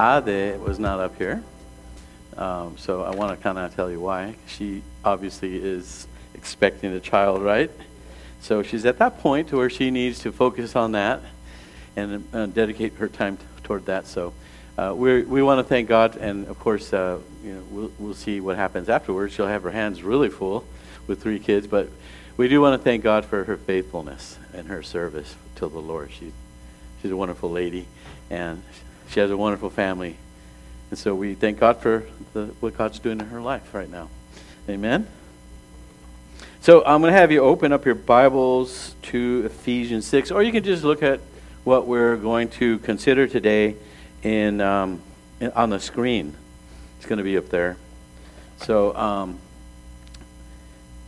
Ade was not up here. Um, so I want to kind of tell you why. She obviously is expecting a child, right? So she's at that point to where she needs to focus on that and uh, dedicate her time t- toward that. So uh, we we want to thank God, and of course, uh, you know, we'll, we'll see what happens afterwards. She'll have her hands really full with three kids, but we do want to thank God for her faithfulness and her service to the Lord. She, she's a wonderful lady, and she has a wonderful family. And so we thank God for the, what God's doing in her life right now. Amen. So I'm going to have you open up your Bibles to Ephesians 6, or you can just look at what we're going to consider today in, um, in on the screen. It's going to be up there. So um,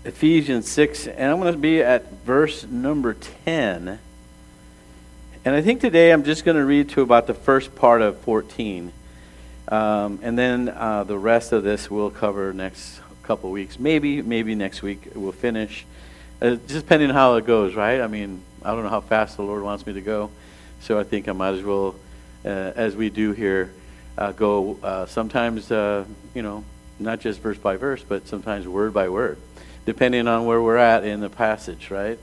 Ephesians 6, and I'm going to be at verse number 10. And I think today I'm just going to read to about the first part of 14. Um, and then uh, the rest of this we'll cover next couple weeks. Maybe, maybe next week we'll finish. Uh, just depending on how it goes, right? I mean, I don't know how fast the Lord wants me to go. So I think I might as well, uh, as we do here, uh, go uh, sometimes, uh, you know, not just verse by verse, but sometimes word by word, depending on where we're at in the passage, right?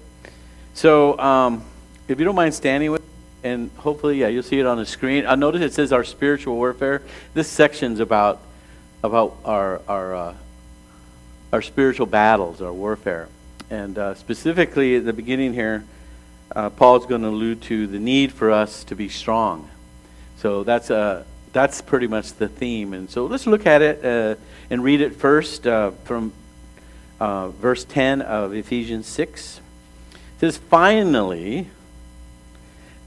So um, if you don't mind standing with and hopefully, yeah, you'll see it on the screen. I notice it says our spiritual warfare. This section's about about our our uh, our spiritual battles, our warfare, and uh, specifically at the beginning here, uh, Paul's going to allude to the need for us to be strong. So that's uh, that's pretty much the theme. And so let's look at it uh, and read it first uh, from verse 10 of Ephesians 6. It says, "Finally."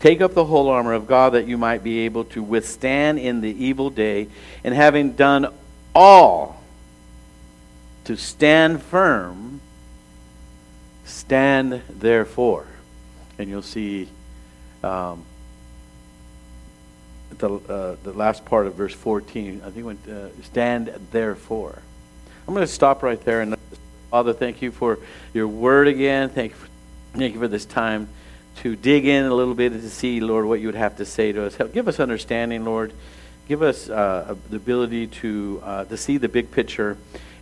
Take up the whole armor of God that you might be able to withstand in the evil day, and having done all to stand firm, stand therefore. And you'll see um, the, uh, the last part of verse 14. I think went, uh, stand therefore. I'm going to stop right there. And Father, thank you for your word again. Thank you for, thank you for this time to dig in a little bit and to see, Lord, what you would have to say to us. Help, give us understanding, Lord. Give us uh, the ability to, uh, to see the big picture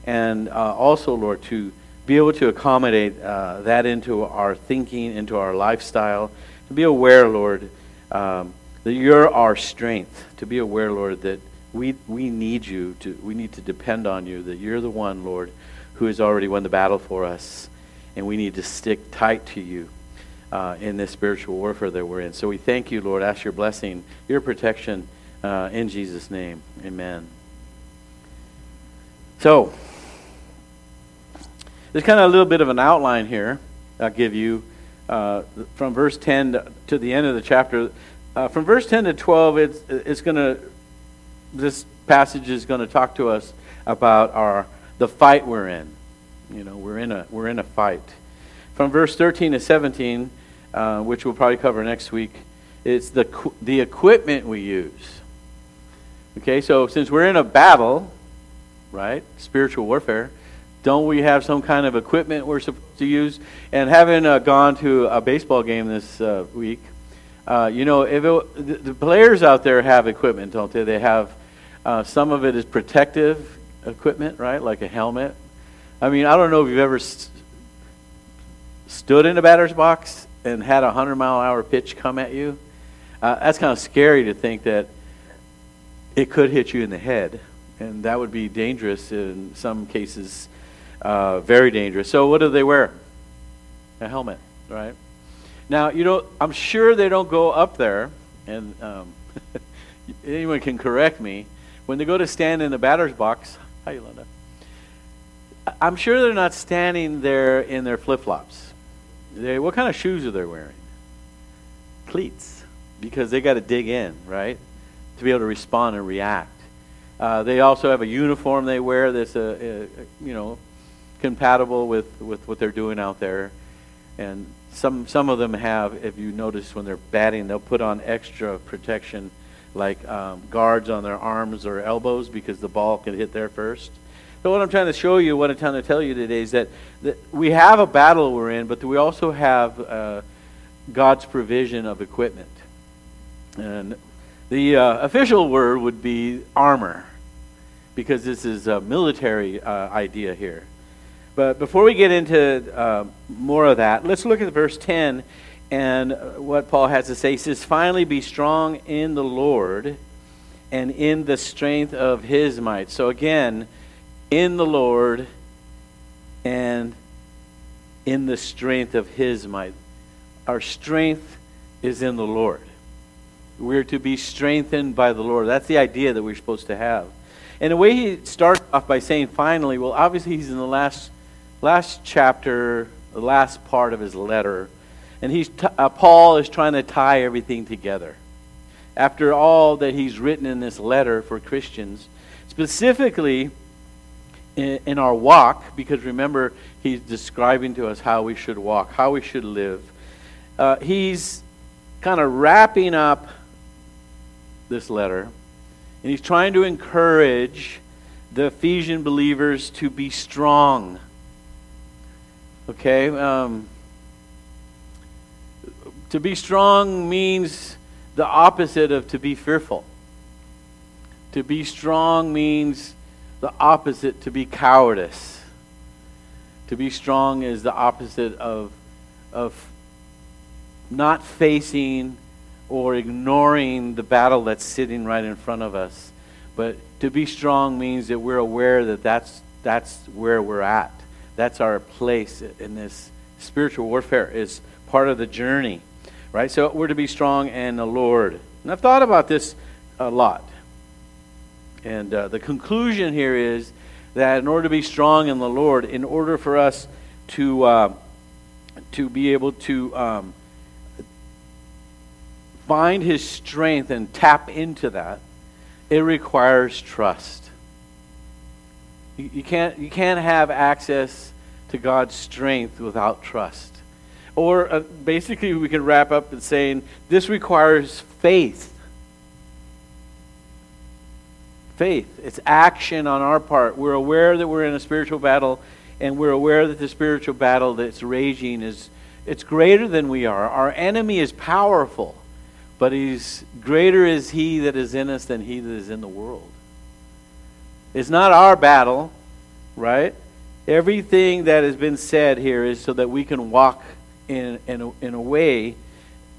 and uh, also, Lord, to be able to accommodate uh, that into our thinking, into our lifestyle. To be aware, Lord, um, that you're our strength. To be aware, Lord, that we, we need you. To, we need to depend on you, that you're the one, Lord, who has already won the battle for us. And we need to stick tight to you uh, in this spiritual warfare that we're in. So we thank you, Lord. Ask your blessing, your protection uh, in Jesus' name. Amen. So, there's kind of a little bit of an outline here I'll give you uh, from verse 10 to the end of the chapter. Uh, from verse 10 to 12, it's, it's going to, this passage is going to talk to us about our, the fight we're in. You know, we're in a, we're in a fight. From verse 13 to 17, uh, which we'll probably cover next week, it's the, the equipment we use. Okay, so since we're in a battle, right, spiritual warfare, don't we have some kind of equipment we're supposed to use? And having uh, gone to a baseball game this uh, week, uh, you know, if it, the, players out there have equipment, don't they? They have uh, some of it is protective equipment, right, like a helmet. I mean, I don't know if you've ever stood in a batter's box and had a 100 mile hour pitch come at you, uh, that's kind of scary to think that it could hit you in the head. And that would be dangerous in some cases, uh, very dangerous. So, what do they wear? A helmet, right? Now, you know, I'm sure they don't go up there, and um, anyone can correct me. When they go to stand in the batter's box, hi, Linda. I'm sure they're not standing there in their flip flops they, what kind of shoes are they wearing? Cleats, because they got to dig in, right? to be able to respond and react. Uh, they also have a uniform they wear that's a, a, a, you know compatible with, with what they're doing out there. And some some of them have, if you notice when they're batting, they'll put on extra protection, like um, guards on their arms or elbows because the ball can hit there first. So what I'm trying to show you, what I'm trying to tell you today, is that, that we have a battle we're in, but we also have uh, God's provision of equipment. And the uh, official word would be armor, because this is a military uh, idea here. But before we get into uh, more of that, let's look at verse 10 and what Paul has to say. He says, Finally, be strong in the Lord and in the strength of his might. So, again, in the Lord and in the strength of his might. Our strength is in the Lord. We're to be strengthened by the Lord. That's the idea that we're supposed to have. And the way he starts off by saying finally, well, obviously he's in the last, last chapter, the last part of his letter. And he's t- uh, Paul is trying to tie everything together. After all that he's written in this letter for Christians, specifically in, in our walk, because remember, he's describing to us how we should walk, how we should live. Uh, he's kind of wrapping up this letter, and he's trying to encourage the Ephesian believers to be strong. Okay? Um, to be strong means the opposite of to be fearful. To be strong means the opposite to be cowardice. To be strong is the opposite of, of not facing or ignoring the battle that's sitting right in front of us. But to be strong means that we're aware that that's, that's where we're at. That's our place in this spiritual warfare is part of the journey. Right? So we're to be strong in the Lord. And I've thought about this a lot. And uh, the conclusion here is that in order to be strong in the Lord, in order for us to, uh, to be able to um, find his strength and tap into that, it requires trust. You, you, can't, you can't have access to God's strength without trust. Or uh, basically, we can wrap up in saying this requires faith. Faith. It's action on our part. We're aware that we're in a spiritual battle, and we're aware that the spiritual battle that's raging is it's greater than we are. Our enemy is powerful. But he's greater is he that is in us than he that is in the world. It's not our battle, right? Everything that has been said here is so that we can walk in, in, a, in a way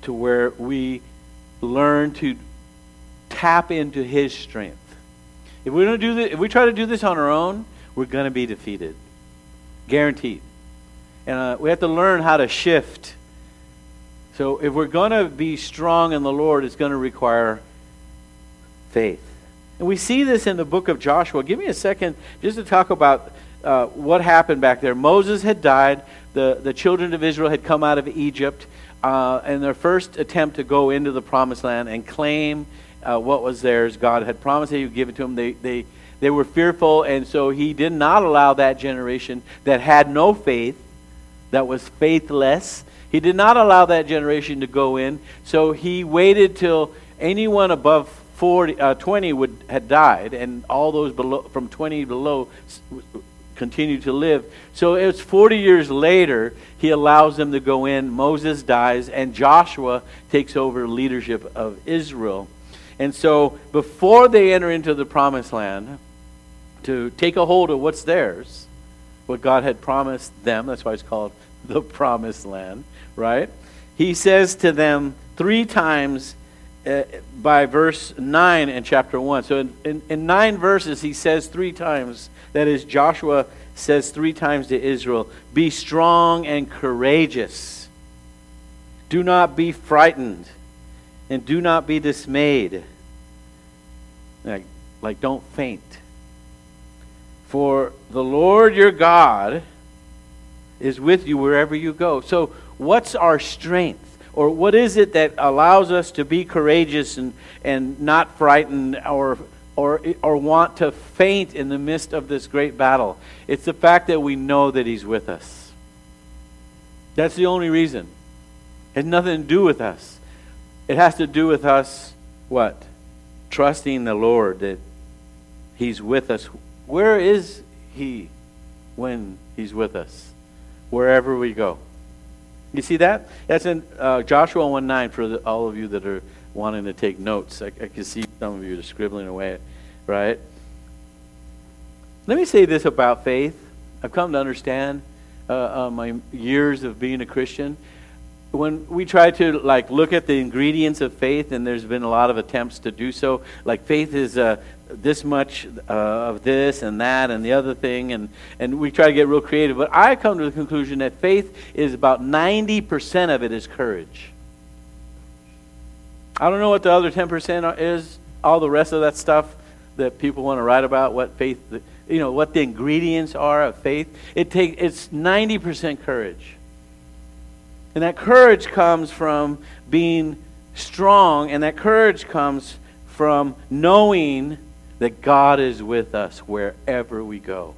to where we learn to tap into his strength. If we don't do this, if we try to do this on our own, we're going to be defeated, guaranteed. And uh, we have to learn how to shift so if we're going to be strong in the Lord, it's going to require faith. And we see this in the book of Joshua. Give me a second just to talk about uh, what happened back there. Moses had died. The, the children of Israel had come out of Egypt. Uh, and their first attempt to go into the promised land and claim uh, what was theirs, God had promised He would give it to them. They, they, they were fearful, and so He did not allow that generation that had no faith, that was faithless, he did not allow that generation to go in, so he waited till anyone above 40, uh, 20 would, had died, and all those below, from 20 below continued to live. So it's 40 years later, he allows them to go in. Moses dies, and Joshua takes over leadership of Israel. And so before they enter into the promised land, to take a hold of what's theirs, what God had promised them, that's why it's called the promised land, right? He says to them three times uh, by verse 9 in chapter 1. So in, in, in nine verses, he says three times, that is, Joshua says three times to Israel, Be strong and courageous. Do not be frightened, and do not be dismayed. Like, like don't faint. For the Lord your God is with you wherever you go. So, what's our strength? or what is it that allows us to be courageous and, and not frightened or, or, or want to faint in the midst of this great battle? It's the fact that we know that He's with us. That's the only reason. It has nothing to do with us. It has to do with us, what? Trusting the Lord that He's with us. Where is He when He's with us? Wherever we go. You see that? That's in uh, Joshua 1 9 for the, all of you that are wanting to take notes. I, I can see some of you are scribbling away, right? Let me say this about faith. I've come to understand uh, uh, my years of being a Christian when we try to like look at the ingredients of faith and there's been a lot of attempts to do so like faith is uh, this much uh, of this and that and the other thing and, and we try to get real creative but i come to the conclusion that faith is about 90% of it is courage. I don't know what the other 10% is all the rest of that stuff that people want to write about what faith you know what the ingredients are of faith. It take it's 90% courage and that courage comes from being strong, and that courage comes from knowing that God is with us wherever we go.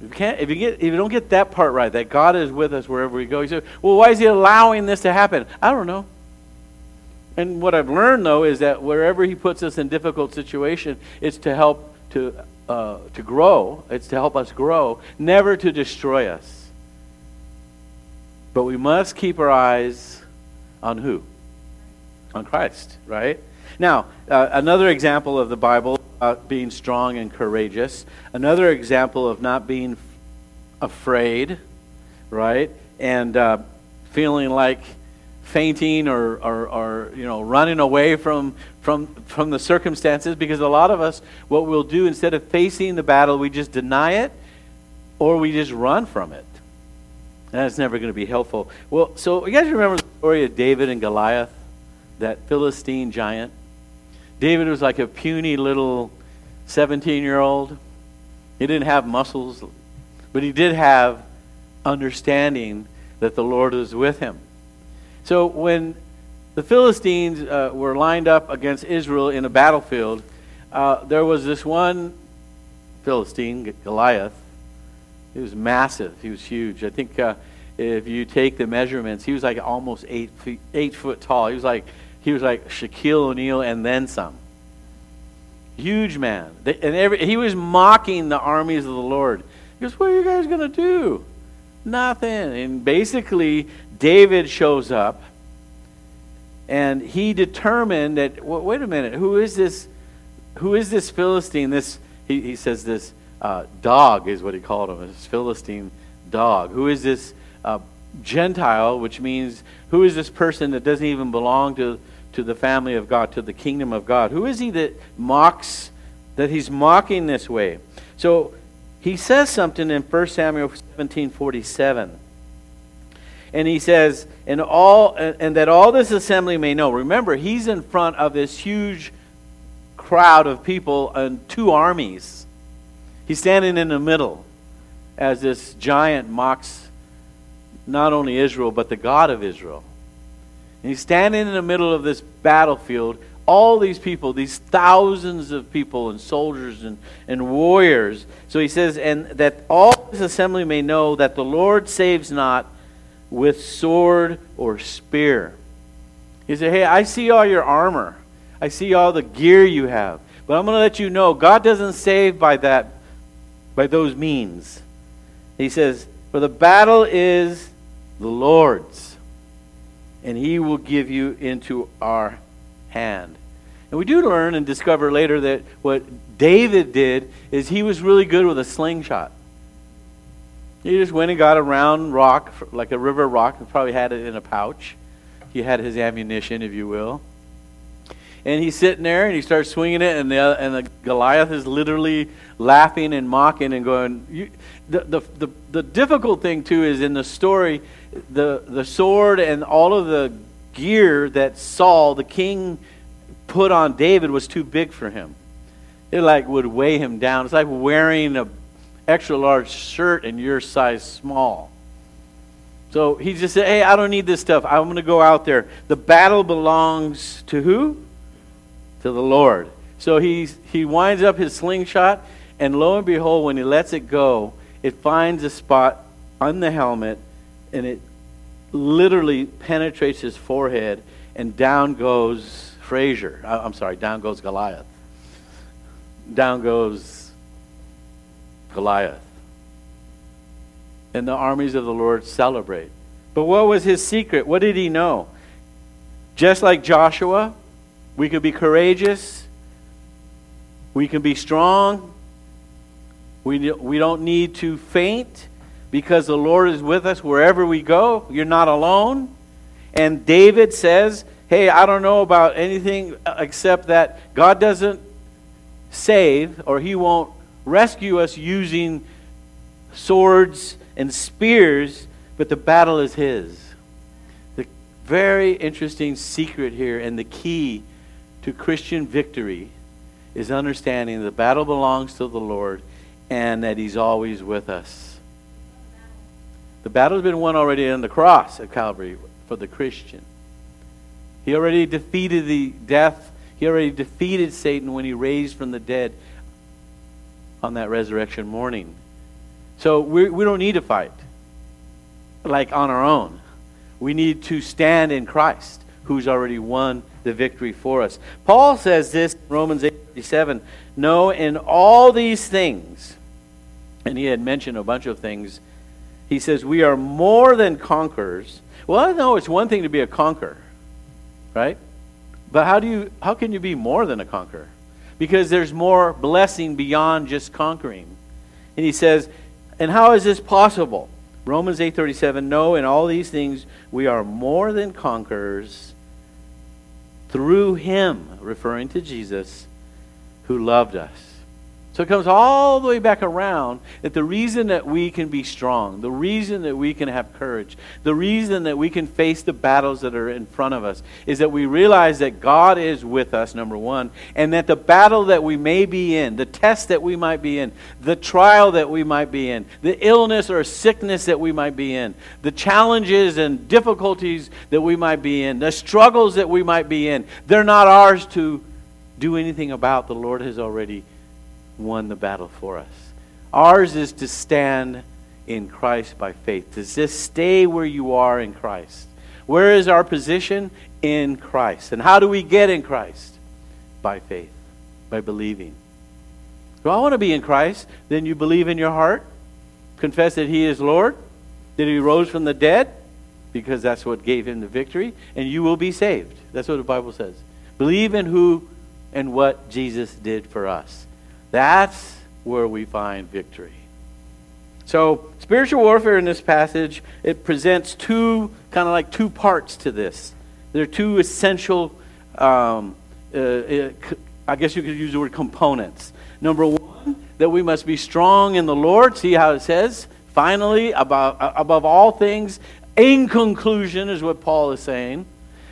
If you, can't, if, you get, if you don't get that part right, that God is with us wherever we go, you say, well, why is He allowing this to happen? I don't know. And what I've learned, though, is that wherever He puts us in difficult situation, it's to help to, uh, to grow. It's to help us grow, never to destroy us. But we must keep our eyes on who? On Christ, right? Now, uh, another example of the Bible uh, being strong and courageous, another example of not being afraid, right? And uh, feeling like fainting or, or, or, you know running away from, from, from the circumstances because a lot of us what we'll do instead of facing the battle we just deny it or we just run from it that's never going to be helpful. Well, so you guys remember the story of David and Goliath, that Philistine giant? David was like a puny little 17 year old. He didn't have muscles, but he did have understanding that the Lord was with him. So when the Philistines uh, were lined up against Israel in a battlefield, uh, there was this one Philistine, Goliath, he was massive. He was huge. I think uh, if you take the measurements, he was like almost eight feet, eight foot tall. He was like he was like Shaquille O'Neal and then some. Huge man. and every, he was mocking the armies of the Lord. He goes, "What are you guys going to do? Nothing." And basically, David shows up, and he determined that. Well, wait a minute. Who is this? Who is this Philistine? This he, he says this uh, dog is what he called him, this Philistine dog. Who is this uh, Gentile, which means who is this person that doesn't even belong to, to the family of God, to the kingdom of God? Who is he that mocks, that he's mocking this way? So he says something in 1 Samuel 17 47. And he says, and all and that all this assembly may know. Remember, he's in front of this huge crowd of people and two armies He's standing in the middle as this giant mocks not only Israel, but the God of Israel. And he's standing in the middle of this battlefield. All these people, these thousands of people and soldiers and, and warriors. So he says, and that all this assembly may know that the Lord saves not with sword or spear. He said, Hey, I see all your armor. I see all the gear you have. But I'm going to let you know God doesn't save by that by those means. He says, For the battle is the Lord's, and he will give you into our hand. And we do learn and discover later that what David did is he was really good with a slingshot. He just went and got a round rock, like a river rock, and probably had it in a pouch. He had his ammunition, if you will and he's sitting there and he starts swinging it, and the, uh, and the Goliath is literally laughing and mocking and going. You, the, the, the, the difficult thing, too, is in the story, the, the sword and all of the gear that Saul, the king, put on David was too big for him. It like would weigh him down. It's like wearing a extra large shirt and your size small. So he just said, Hey, I don't need this stuff. I'm going to go out there. The battle belongs to who? To the Lord. So he, he winds up his slingshot, and lo and behold, when he lets it go, it finds a spot on the helmet, and it literally penetrates his forehead, and down goes Frazier. I'm sorry, down goes Goliath. Down goes Goliath. And the armies of the Lord celebrate. But what was his secret? What did he know? Just like Joshua, we could be courageous, we can be strong, we, we don't need to faint because the Lord is with us wherever we go. You're not alone. And David says, Hey, I don't know about anything except that God doesn't save or He won't rescue us using swords and spears, but the battle is His. The very interesting secret here and the key to Christian victory is understanding the battle belongs to the Lord and that He's always with us. The battle's been won already on the cross at Calvary for the Christian. He already defeated the death. He already defeated Satan when he raised from the dead on that resurrection morning. So we, we don't need to fight like on our own. We need to stand in Christ, who's already won the victory for us. Paul says this in Romans 8:37, "No, in all these things and he had mentioned a bunch of things. He says, We are more than conquerors. Well, I know it's one thing to be a conqueror, right? But how do you how can you be more than a conqueror? Because there's more blessing beyond just conquering. And he says, and how is this possible? Romans 8:37 No, in all these things we are more than conquerors through him, referring to Jesus, who loved us. So it comes all the way back around that the reason that we can be strong, the reason that we can have courage, the reason that we can face the battles that are in front of us is that we realize that God is with us, number one, and that the battle that we may be in, the test that we might be in, the trial that we might be in, the illness or sickness that we might be in, the challenges and difficulties that we might be in, the struggles that we might be in, they're not ours to do anything about. The Lord has already won the battle for us. Ours is to stand in Christ by faith, to just stay where you are in Christ. Where is our position? In Christ. And how do we get in Christ? By faith, by believing. Do I want to be in Christ? Then you believe in your heart, confess that He is Lord, that He rose from the dead, because that's what gave Him the victory, and you will be saved. That's what the Bible says. Believe in who and what Jesus did for us. That's where we find victory. So, spiritual warfare in this passage, it presents two, kind of like two parts to this. There are two essential, um, uh, uh I guess you could use the word components. Number one, that we must be strong in the Lord. See how it says? Finally, above, uh, above all things, in conclusion, is what Paul is saying.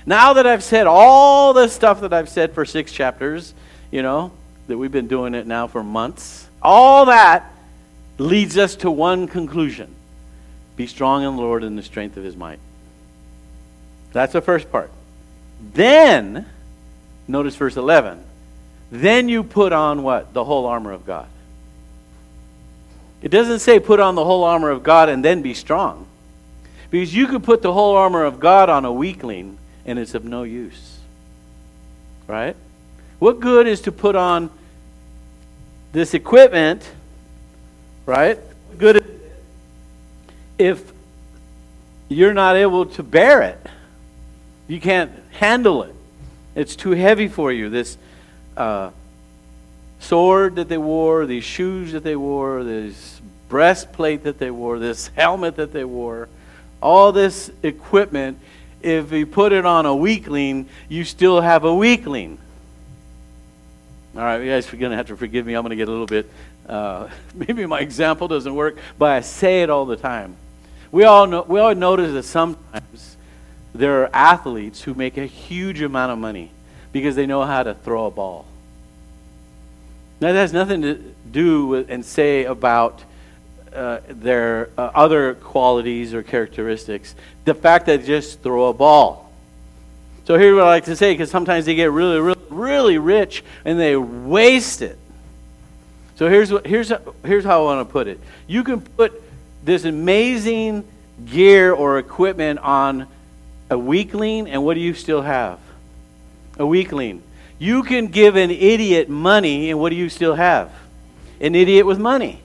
Now that I've said all the stuff that I've said for six chapters, you know, that we've been doing it now for months. All that leads us to one conclusion be strong in the Lord in the strength of his might. That's the first part. Then, notice verse 11. Then you put on what? The whole armor of God. It doesn't say put on the whole armor of God and then be strong. Because you could put the whole armor of God on a weakling and it's of no use. Right? What good is to put on this equipment, right? Good if you're not able to bear it. You can't handle it. It's too heavy for you. This uh, sword that they wore, these shoes that they wore, this breastplate that they wore, this helmet that they wore, all this equipment, if you put it on a weakling, you still have a weakling. All right, you guys are going to have to forgive me. I'm going to get a little bit, uh, maybe my example doesn't work, but I say it all the time. We all, know, we all notice that sometimes there are athletes who make a huge amount of money because they know how to throw a ball. Now, that has nothing to do with and say about uh, their uh, other qualities or characteristics. The fact that they just throw a ball. So here's what I like to say, because sometimes they get really, really, really rich and they waste it. So here's what here's here's how I want to put it. You can put this amazing gear or equipment on a weakling, and what do you still have? A weakling. You can give an idiot money, and what do you still have? An idiot with money.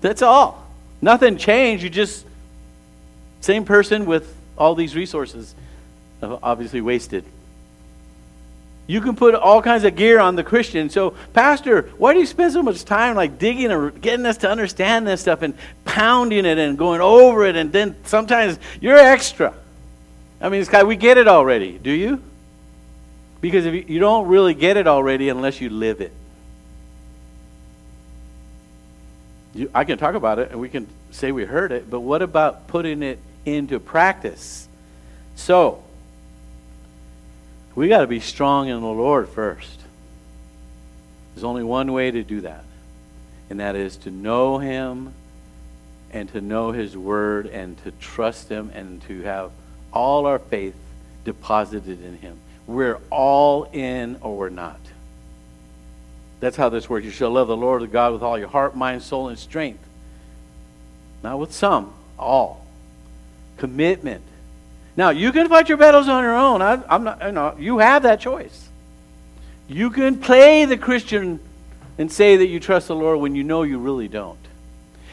That's all. Nothing changed. You just, same person with all these resources, obviously wasted. You can put all kinds of gear on the Christian. So, Pastor, why do you spend so much time like digging or getting us to understand this stuff and pounding it and going over it? And then sometimes you're extra. I mean, Sky, we get it already. Do you? Because if you, you don't really get it already unless you live it. You, I can talk about it and we can say we heard it, but what about putting it into practice? So, we got to be strong in the Lord first. There's only one way to do that, and that is to know Him and to know His Word and to trust Him and to have all our faith deposited in Him. We're all in or we're not. That's how this works. You shall love the Lord God with all your heart, mind, soul, and strength. Not with some, all. Commitment. Now, you can fight your battles on your own. I, am not, you know, you have that choice. You can play the Christian and say that you trust the Lord when you know you really don't.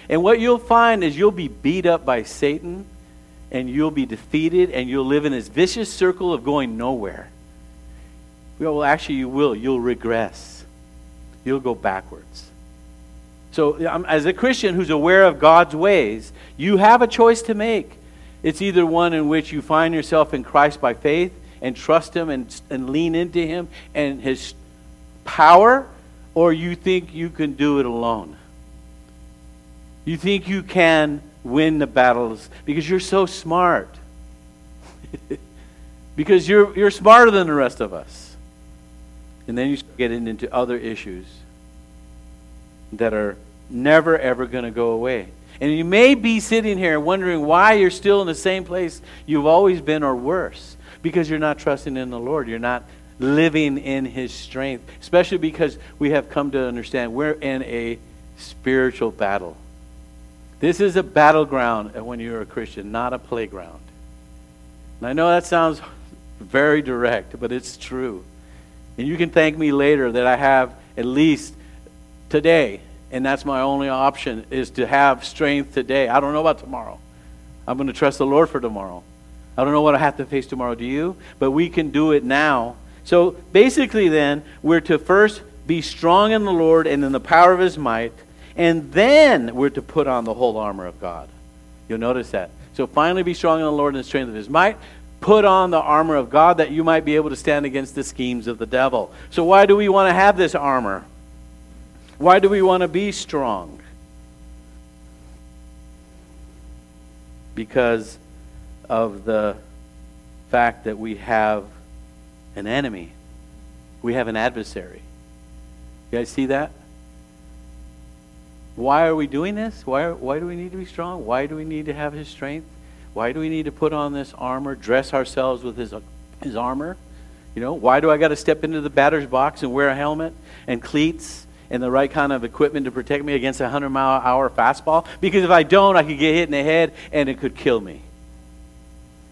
And what you'll find is you'll be beat up by Satan and you'll be defeated and you'll live in this vicious circle of going nowhere. Well, actually, you will. You'll regress, you'll go backwards. So, um, as a Christian who's aware of God's ways, you have a choice to make. It's either one in which you find yourself in Christ by faith and trust Him and, and lean into Him and His power, or you think you can do it alone. You think you can win the battles because you're so smart. because you're, you're smarter than the rest of us. And then you start getting into other issues that are never, ever going to go away. And you may be sitting here wondering why you're still in the same place you've always been or worse. Because you're not trusting in the Lord. You're not living in His strength. Especially because we have come to understand we're in a spiritual battle. This is a battleground when you're a Christian, not a playground. And I know that sounds very direct, but it's true. And you can thank me later that I have at least today and that's my only option is to have strength today. I don't know about tomorrow. I'm going to trust the Lord for tomorrow. I don't know what I have to face tomorrow. Do you? But we can do it now. So basically, then, we're to first be strong in the Lord and in the power of his might, and then we're to put on the whole armor of God. You'll notice that. So finally, be strong in the Lord and the strength of his might. Put on the armor of God that you might be able to stand against the schemes of the devil. So, why do we want to have this armor? Why do we want to be strong? Because of the fact that we have an enemy. We have an adversary. You guys see that? Why are we doing this? Why, why do we need to be strong? Why do we need to have his strength? Why do we need to put on this armor, dress ourselves with his, his armor? You know, why do I got to step into the batter's box and wear a helmet and cleats and the right kind of equipment to protect me against a 100 mile an hour fastball? Because if I don't, I could get hit in the head and it could kill me.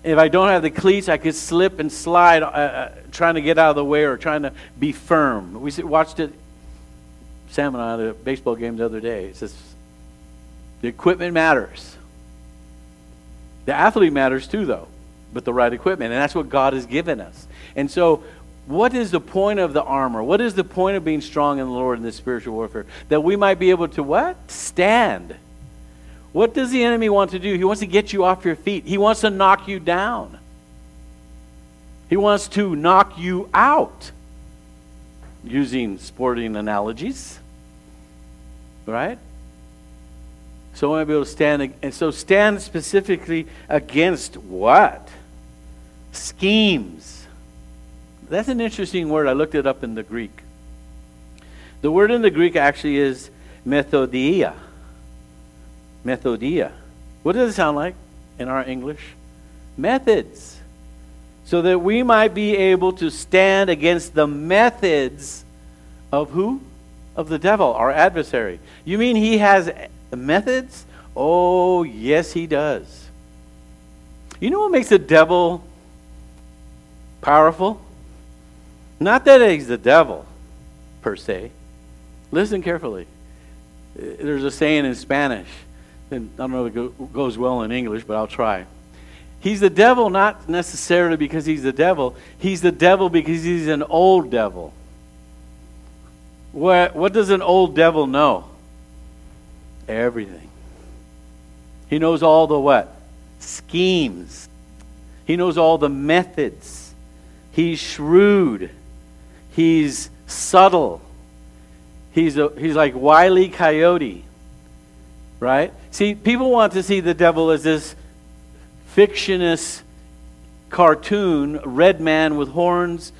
If I don't have the cleats, I could slip and slide uh, uh, trying to get out of the way or trying to be firm. We watched it, Sam and I, the baseball game the other day. It says the equipment matters. The athlete matters too, though, but the right equipment. And that's what God has given us. And so what is the point of the armor? What is the point of being strong in the Lord in this spiritual warfare? That we might be able to what? Stand. What does the enemy want to do? He wants to get you off your feet. He wants to knock you down. He wants to knock you out. Using sporting analogies. Right? So I want to be able to stand. And so stand specifically against what? Schemes that's an interesting word. I looked it up in the Greek. The word in the Greek actually is methodia. Methodia. What does it sound like in our English? Methods. So that we might be able to stand against the methods of who? Of the devil, our adversary. You mean he has methods? Oh, yes, he does. You know what makes the devil powerful? Not that he's the devil, per se. Listen carefully. There's a saying in Spanish, and I don't know if it goes well in English, but I'll try. He's the devil not necessarily because he's the devil. He's the devil because he's an old devil. What, what does an old devil know? Everything. He knows all the what? Schemes. He knows all the methods. He's shrewd. He's subtle. He's, a, he's like Wily Coyote. Right? See, people want to see the devil as this fictionist cartoon, red man with horns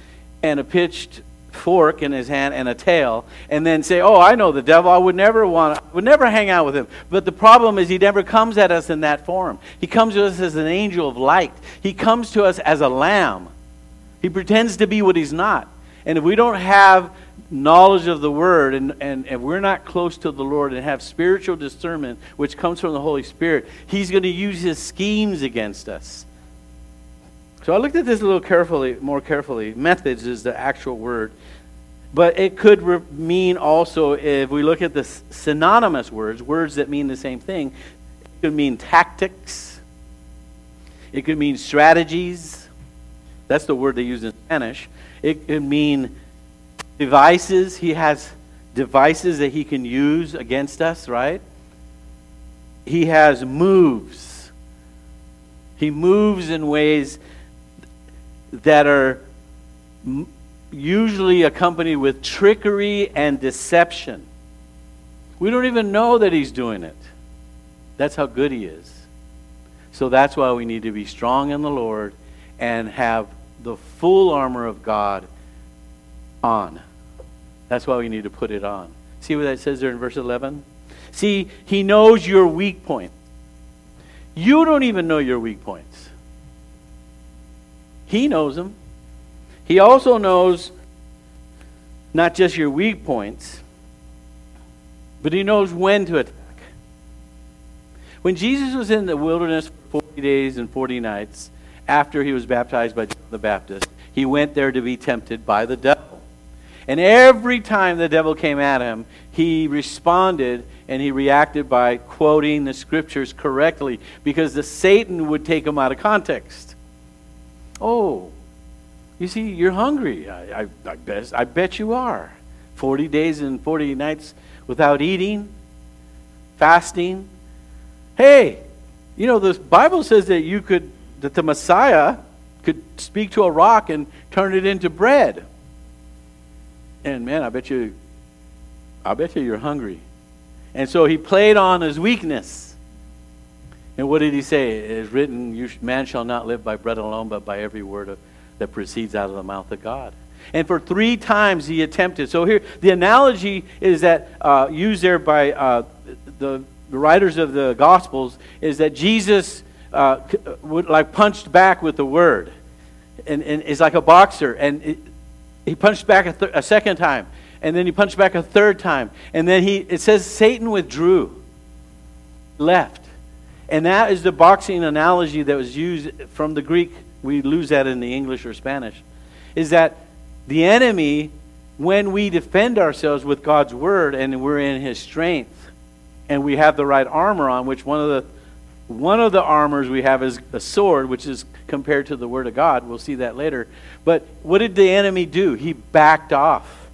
and a pitched fork in his hand and a tail, and then say, "Oh, I know the devil. I would never want, would never hang out with him." But the problem is, he never comes at us in that form. He comes to us as an angel of light. He comes to us as a lamb. He pretends to be what he's not. And if we don't have knowledge of the word and, and, and we're not close to the Lord and have spiritual discernment, which comes from the Holy Spirit, he's going to use his schemes against us. So I looked at this a little carefully, more carefully. Methods is the actual word. But it could re- mean also, if we look at the synonymous words, words that mean the same thing, it could mean tactics. It could mean strategies. That's the word they use in Spanish. It could mean devices. He has devices that he can use against us, right? He has moves. He moves in ways that are usually accompanied with trickery and deception. We don't even know that he's doing it. That's how good he is. So that's why we need to be strong in the Lord and have the full armor of God on. That's why we need to put it on. See what that says there in verse 11? See, he knows your weak point. You don't even know your weak points. He knows them. He also knows not just your weak points, but he knows when to attack. When Jesus was in the wilderness for 40 days and 40 nights after he was baptized by John the Baptist, he went there to be tempted by the devil. And every time the devil came at him, he responded and he reacted by quoting the scriptures correctly because the Satan would take him out of context. Oh, you see, you're hungry. I, I, I, bet, I bet you are. 40 days and 40 nights without eating, fasting. Hey, you know, the Bible says that you could, that the Messiah could speak to a rock and turn it into bread. And man, I bet you, I bet you you're hungry. And so he played on his weakness. And what did he say? It is written, man shall not live by bread alone, but by every word of, that proceeds out of the mouth of God. And for three times he attempted. So here, the analogy is that uh, used there by uh, the, the, writers of the Gospels is that Jesus uh, would like punched back with the word, and, and is like a boxer, and it, he punched back a, th- a second time, and then he punched back a third time, and then he it says Satan withdrew, left. And that is the boxing analogy that was used from the Greek. We lose that in the English or Spanish. Is that the enemy, when we defend ourselves with God's word and we're in his strength and we have the right armor on, which one of the one of the armors we have is a sword, which is compared to the word of God. We'll see that later. But what did the enemy do? He backed off.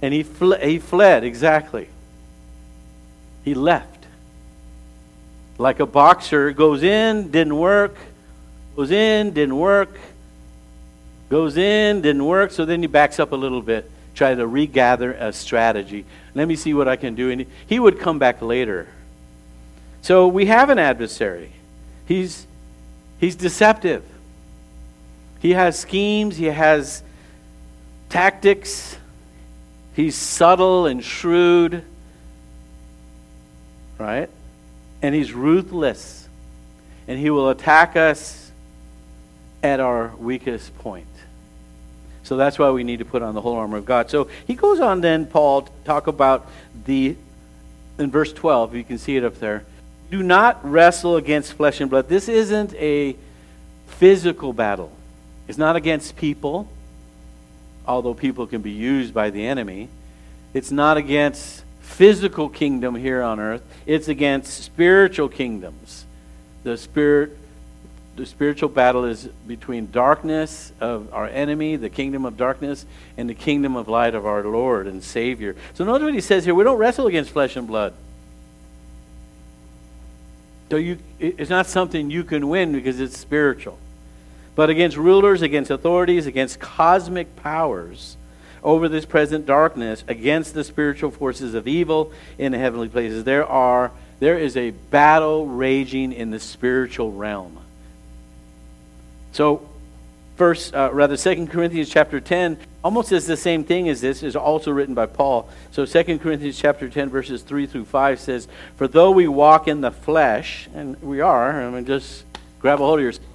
And he, fle- he fled, exactly. He left like a boxer goes in, didn't work, goes in, didn't work, goes in, didn't work, so then he backs up a little bit, try to regather a strategy. Let me see what I can do. And he would come back later. So we have an adversary. He's, he's deceptive. He has schemes, he has tactics, he's subtle and shrewd. Right? And he's ruthless. And he will attack us at our weakest point. So that's why we need to put on the whole armor of God. So he goes on then, Paul, to talk about the, in verse 12, you can see it up there. Do not wrestle against flesh and blood. This isn't a physical battle. It's not against people, although people can be used by the enemy. It's not against physical kingdom here on earth. It's against spiritual kingdoms. The spirit the spiritual battle is between darkness of our enemy, the kingdom of darkness, and the kingdom of light of our Lord and Savior. So notice what he says here. We don't wrestle against flesh and blood. So you, it's not something you can win because it's spiritual. But against rulers, against authorities, against cosmic powers over this present darkness, against the spiritual forces of evil in the heavenly places. There are there is a battle raging in the spiritual realm. So, first, uh, rather, Second Corinthians chapter 10 almost says the same thing as this, is also written by Paul. So Second Corinthians chapter 10, verses 3 through 5 says, For though we walk in the flesh, and we are, I mean, just grab a hold of yourself,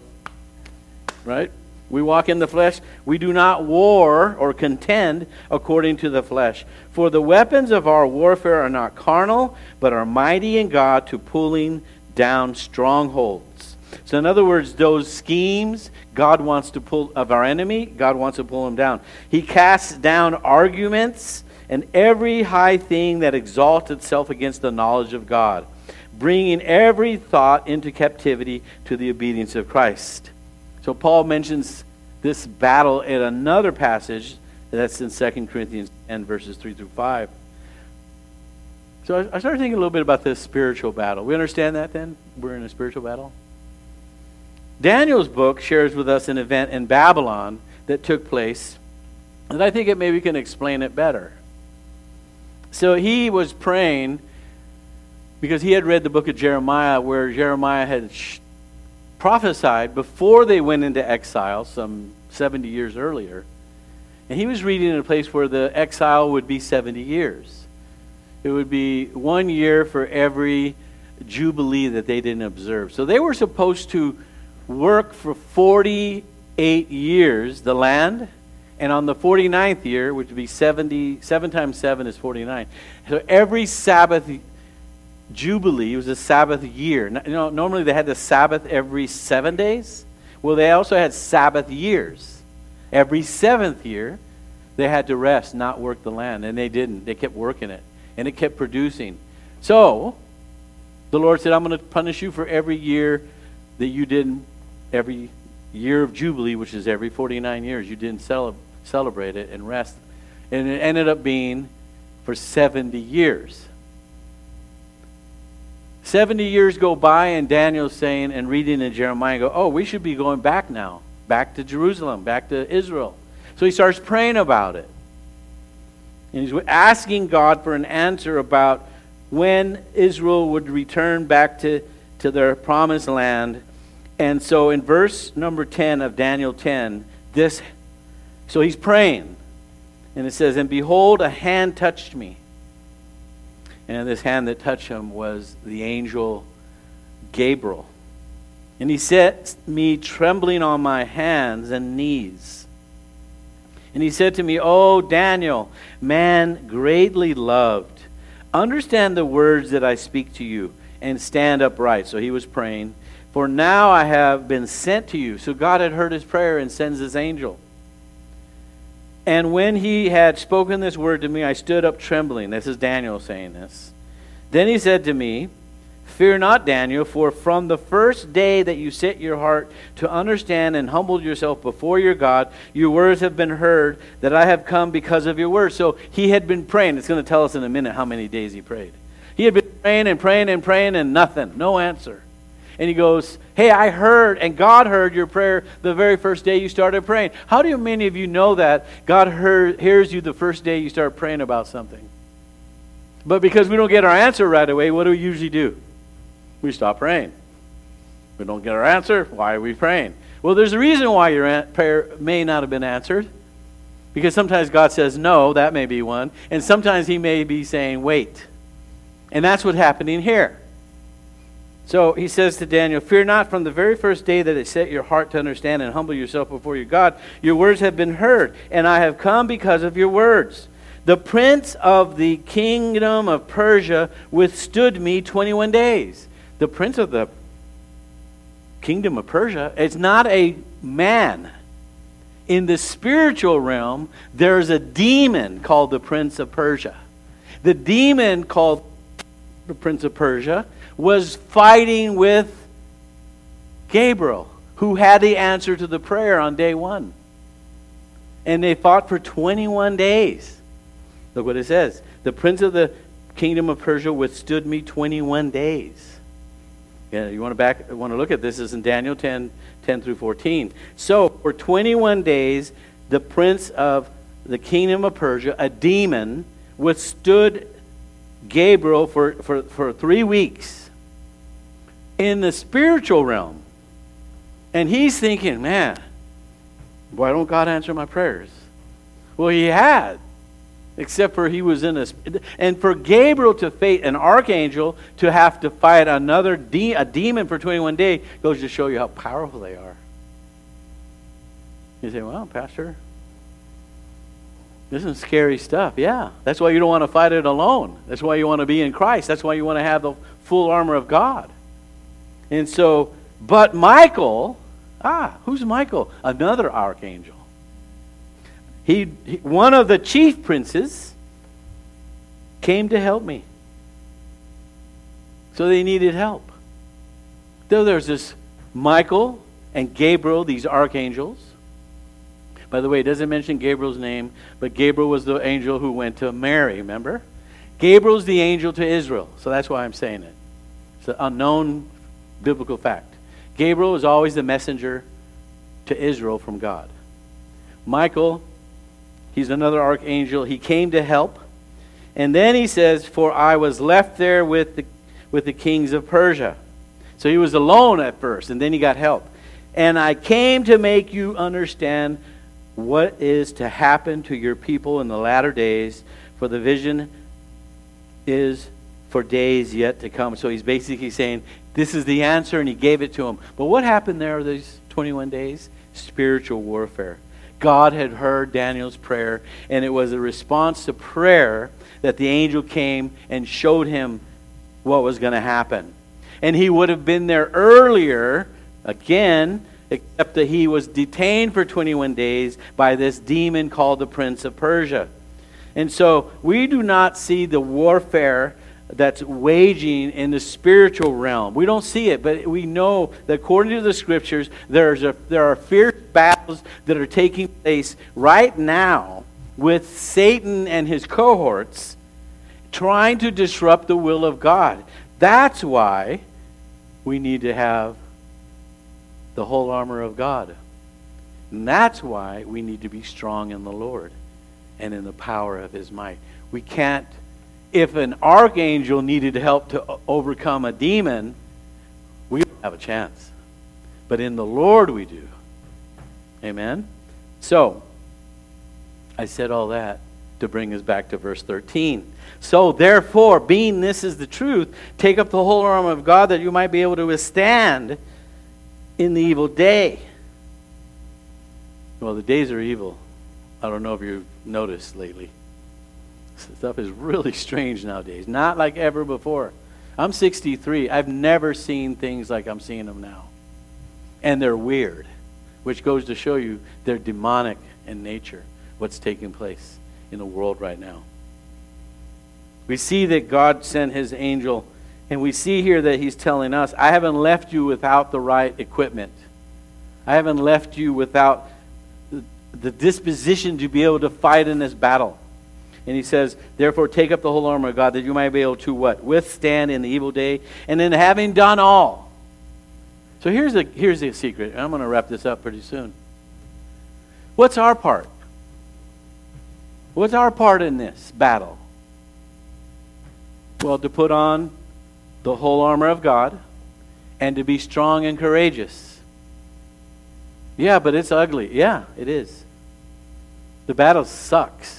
right? We walk in the flesh. We do not war or contend according to the flesh. For the weapons of our warfare are not carnal, but are mighty in God to pulling down strongholds so, in other words, those schemes God wants to pull of our enemy, God wants to pull them down. He casts down arguments and every high thing that exalts itself against the knowledge of God, bringing every thought into captivity to the obedience of Christ. So, Paul mentions this battle in another passage that's in 2 Corinthians 10, verses 3 through 5. So I started thinking a little bit about this spiritual battle. We understand that then? We're in a spiritual battle? Daniel's book shares with us an event in Babylon that took place, and I think it maybe can explain it better. So he was praying because he had read the book of Jeremiah, where Jeremiah had sh- prophesied before they went into exile some 70 years earlier. And he was reading in a place where the exile would be 70 years. It would be one year for every jubilee that they didn't observe. So they were supposed to work for 48 years the land, and on the 49th year, which would be 70, 7 times 7 is 49. So every Sabbath Jubilee was a Sabbath year. You know, normally they had the Sabbath every seven days. Well, they also had Sabbath years. Every seventh year, they had to rest, not work the land. And they didn't. They kept working it. And it kept producing. So, the Lord said, I'm going to punish you for every year that you didn't every year of Jubilee, which is every 49 years, you didn't cele- celebrate it and rest. And it ended up being for 70 years. 70 years go by, and Daniel's saying and reading in Jeremiah, go, oh, we should be going back now, back to Jerusalem, back to Israel. So he starts praying about it. And he's asking God for an answer about when Israel would return back to, to their promised land and so in verse number 10 of Daniel 10, this, so he's praying. And it says, And behold, a hand touched me. And this hand that touched him was the angel Gabriel. And he set me trembling on my hands and knees. And he said to me, Oh, Daniel, man greatly loved, understand the words that I speak to you and stand upright. So he was praying. For now I have been sent to you. So God had heard his prayer and sends his angel. And when he had spoken this word to me, I stood up trembling. This is Daniel saying this. Then he said to me, Fear not, Daniel, for from the first day that you set your heart to understand and humbled yourself before your God, your words have been heard, that I have come because of your words. So he had been praying. It's going to tell us in a minute how many days he prayed. He had been praying and praying and praying and nothing, no answer and he goes, Hey, I heard, and God heard your prayer the very first day you started praying. How do many of you know that God heard, hears you the first day you start praying about something? But because we don't get our answer right away, what do we usually do? We stop praying. We don't get our answer. Why are we praying? Well, there's a reason why your prayer may not have been answered. Because sometimes God says no, that may be one. And sometimes He may be saying wait. And that's what's happening here. So he says to Daniel, Fear not from the very first day that it set your heart to understand and humble yourself before your God. Your words have been heard, and I have come because of your words. The prince of the kingdom of Persia withstood me 21 days. The prince of the kingdom of Persia is not a man. In the spiritual realm, there's a demon called the prince of Persia. The demon called the prince of Persia was fighting with Gabriel, who had the answer to the prayer on day one. And they fought for 21 days. Look what it says. The prince of the kingdom of Persia withstood me 21 days. Yeah, you want to back want to look at this, this is in Daniel 10, 10 through 14. So for 21 days, the prince of the kingdom of Persia, a demon, withstood Gabriel for, for, for three weeks in the spiritual realm. And he's thinking, man, why don't God answer my prayers? Well, he had, except for he was in a. And for Gabriel to face an archangel to have to fight another de- a demon for 21 days goes to show you how powerful they are. You say, well, Pastor, this is scary stuff. Yeah. That's why you don't want to fight it alone. That's why you want to be in Christ. That's why you want to have the full armor of God. And so, but Michael, ah, who's Michael? Another archangel. He, he, one of the chief princes came to help me. So they needed help. So there's this Michael and Gabriel, these archangels. By the way, it doesn't mention Gabriel's name, but Gabriel was the angel who went to Mary, remember? Gabriel's the angel to Israel, so that's why I'm saying it. It's an unknown biblical fact. Gabriel is always the messenger to Israel from God. Michael, he's another archangel. He came to help. And then he says, For I was left there with the, with the kings of Persia. So he was alone at first, and then he got help. And I came to make you understand what is to happen to your people in the latter days, for the vision is for days yet to come. So he's basically saying, This is the answer, and he gave it to him. But what happened there these 21 days? Spiritual warfare. God had heard Daniel's prayer, and it was a response to prayer that the angel came and showed him what was going to happen. And he would have been there earlier, again, except that he was detained for 21 days by this demon called the Prince of Persia. And so we do not see the warfare that's waging in the spiritual realm. We don't see it, but we know that according to the scriptures, there's a, there are fierce battles that are taking place right now with Satan and his cohorts trying to disrupt the will of God. That's why we need to have the whole armor of God. And that's why we need to be strong in the Lord and in the power of his might. We can't if an archangel needed help to overcome a demon, we don't have a chance. But in the Lord we do. Amen? So, I said all that to bring us back to verse 13. So, therefore, being this is the truth, take up the whole armor of God that you might be able to withstand in the evil day. Well, the days are evil. I don't know if you've noticed lately. Stuff is really strange nowadays, not like ever before. I'm 63. I've never seen things like I'm seeing them now. And they're weird, which goes to show you they're demonic in nature, what's taking place in the world right now. We see that God sent his angel, and we see here that he's telling us, I haven't left you without the right equipment. I haven't left you without the disposition to be able to fight in this battle. And he says, Therefore, take up the whole armor of God that you might be able to what? Withstand in the evil day. And then, having done all. So here's the, here's the secret. I'm going to wrap this up pretty soon. What's our part? What's our part in this battle? Well, to put on the whole armor of God and to be strong and courageous. Yeah, but it's ugly. Yeah, it is. The battle sucks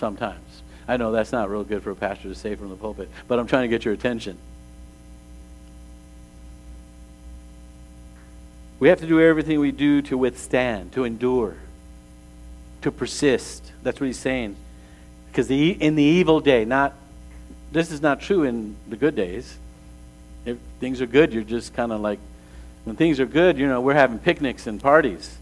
sometimes. I know that's not real good for a pastor to say from the pulpit, but I'm trying to get your attention. We have to do everything we do to withstand, to endure, to persist. That's what he's saying. Because the, in the evil day, not this is not true in the good days. If things are good, you're just kind of like, when things are good, you know, we're having picnics and parties.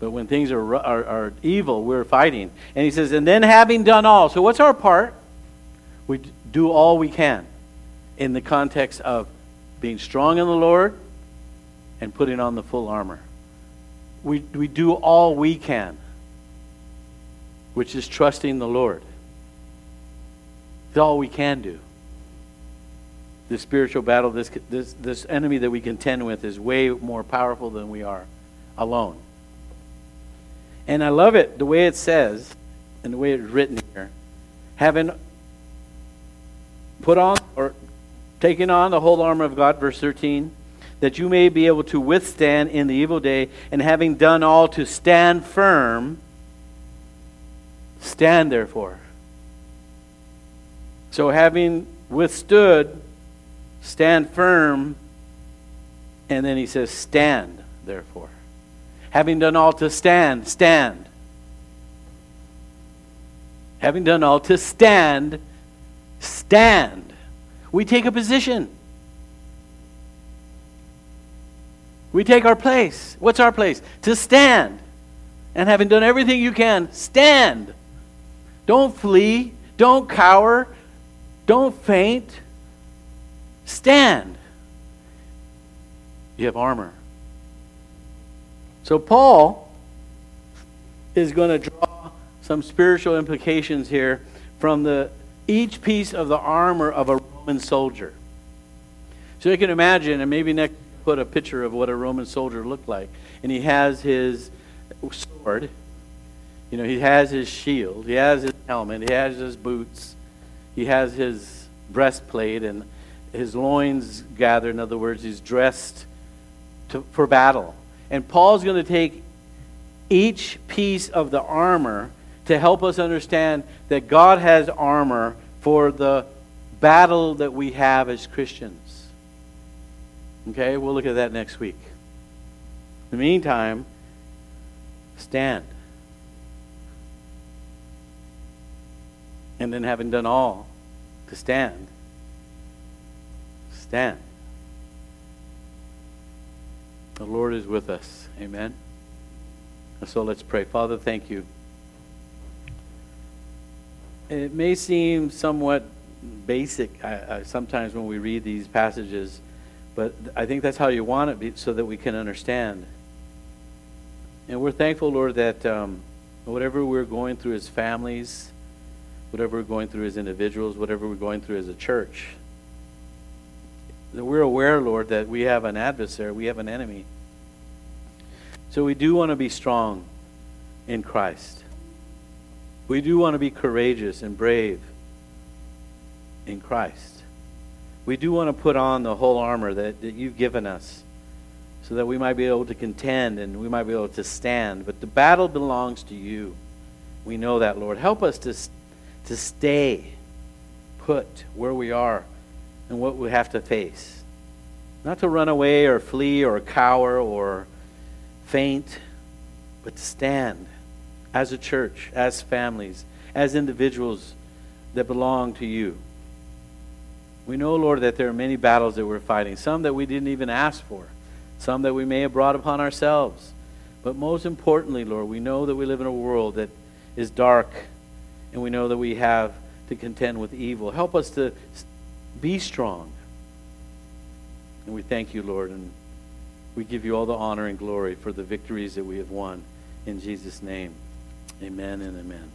But when things are, are, are evil, we're fighting. And he says, and then having done all. So what's our part? We do all we can in the context of being strong in the Lord and putting on the full armor. We, we do all we can, which is trusting the Lord. It's all we can do. The spiritual battle, this, this, this enemy that we contend with, is way more powerful than we are alone. And I love it the way it says and the way it's written here. Having put on or taken on the whole armor of God, verse 13, that you may be able to withstand in the evil day, and having done all to stand firm, stand therefore. So, having withstood, stand firm, and then he says, Stand therefore. Having done all to stand, stand. Having done all to stand, stand. We take a position. We take our place. What's our place? To stand. And having done everything you can, stand. Don't flee. Don't cower. Don't faint. Stand. You have armor. So, Paul is going to draw some spiritual implications here from the, each piece of the armor of a Roman soldier. So you can imagine, and maybe next put a picture of what a Roman soldier looked like. And he has his sword, you know, he has his shield, he has his helmet, he has his boots, he has his breastplate, and his loins gathered. In other words, he's dressed to, for battle. And Paul's going to take each piece of the armor to help us understand that God has armor for the battle that we have as Christians. Okay, we'll look at that next week. In the meantime, stand. And then, having done all to stand, stand. The Lord is with us. Amen. So let's pray. Father, thank you. It may seem somewhat basic uh, sometimes when we read these passages but I think that's how you want it so that we can understand. And we're thankful, Lord, that um, whatever we're going through as families, whatever we're going through as individuals, whatever we're going through as a church, that we're aware, Lord, that we have an adversary, we have an enemy. So we do want to be strong in Christ. We do want to be courageous and brave in Christ we do want to put on the whole armor that, that you've given us so that we might be able to contend and we might be able to stand. But the battle belongs to you. We know that, Lord. Help us to, to stay put where we are and what we have to face. Not to run away or flee or cower or faint, but to stand as a church, as families, as individuals that belong to you. We know, Lord, that there are many battles that we're fighting, some that we didn't even ask for, some that we may have brought upon ourselves. But most importantly, Lord, we know that we live in a world that is dark, and we know that we have to contend with evil. Help us to be strong. And we thank you, Lord, and we give you all the honor and glory for the victories that we have won. In Jesus' name, amen and amen.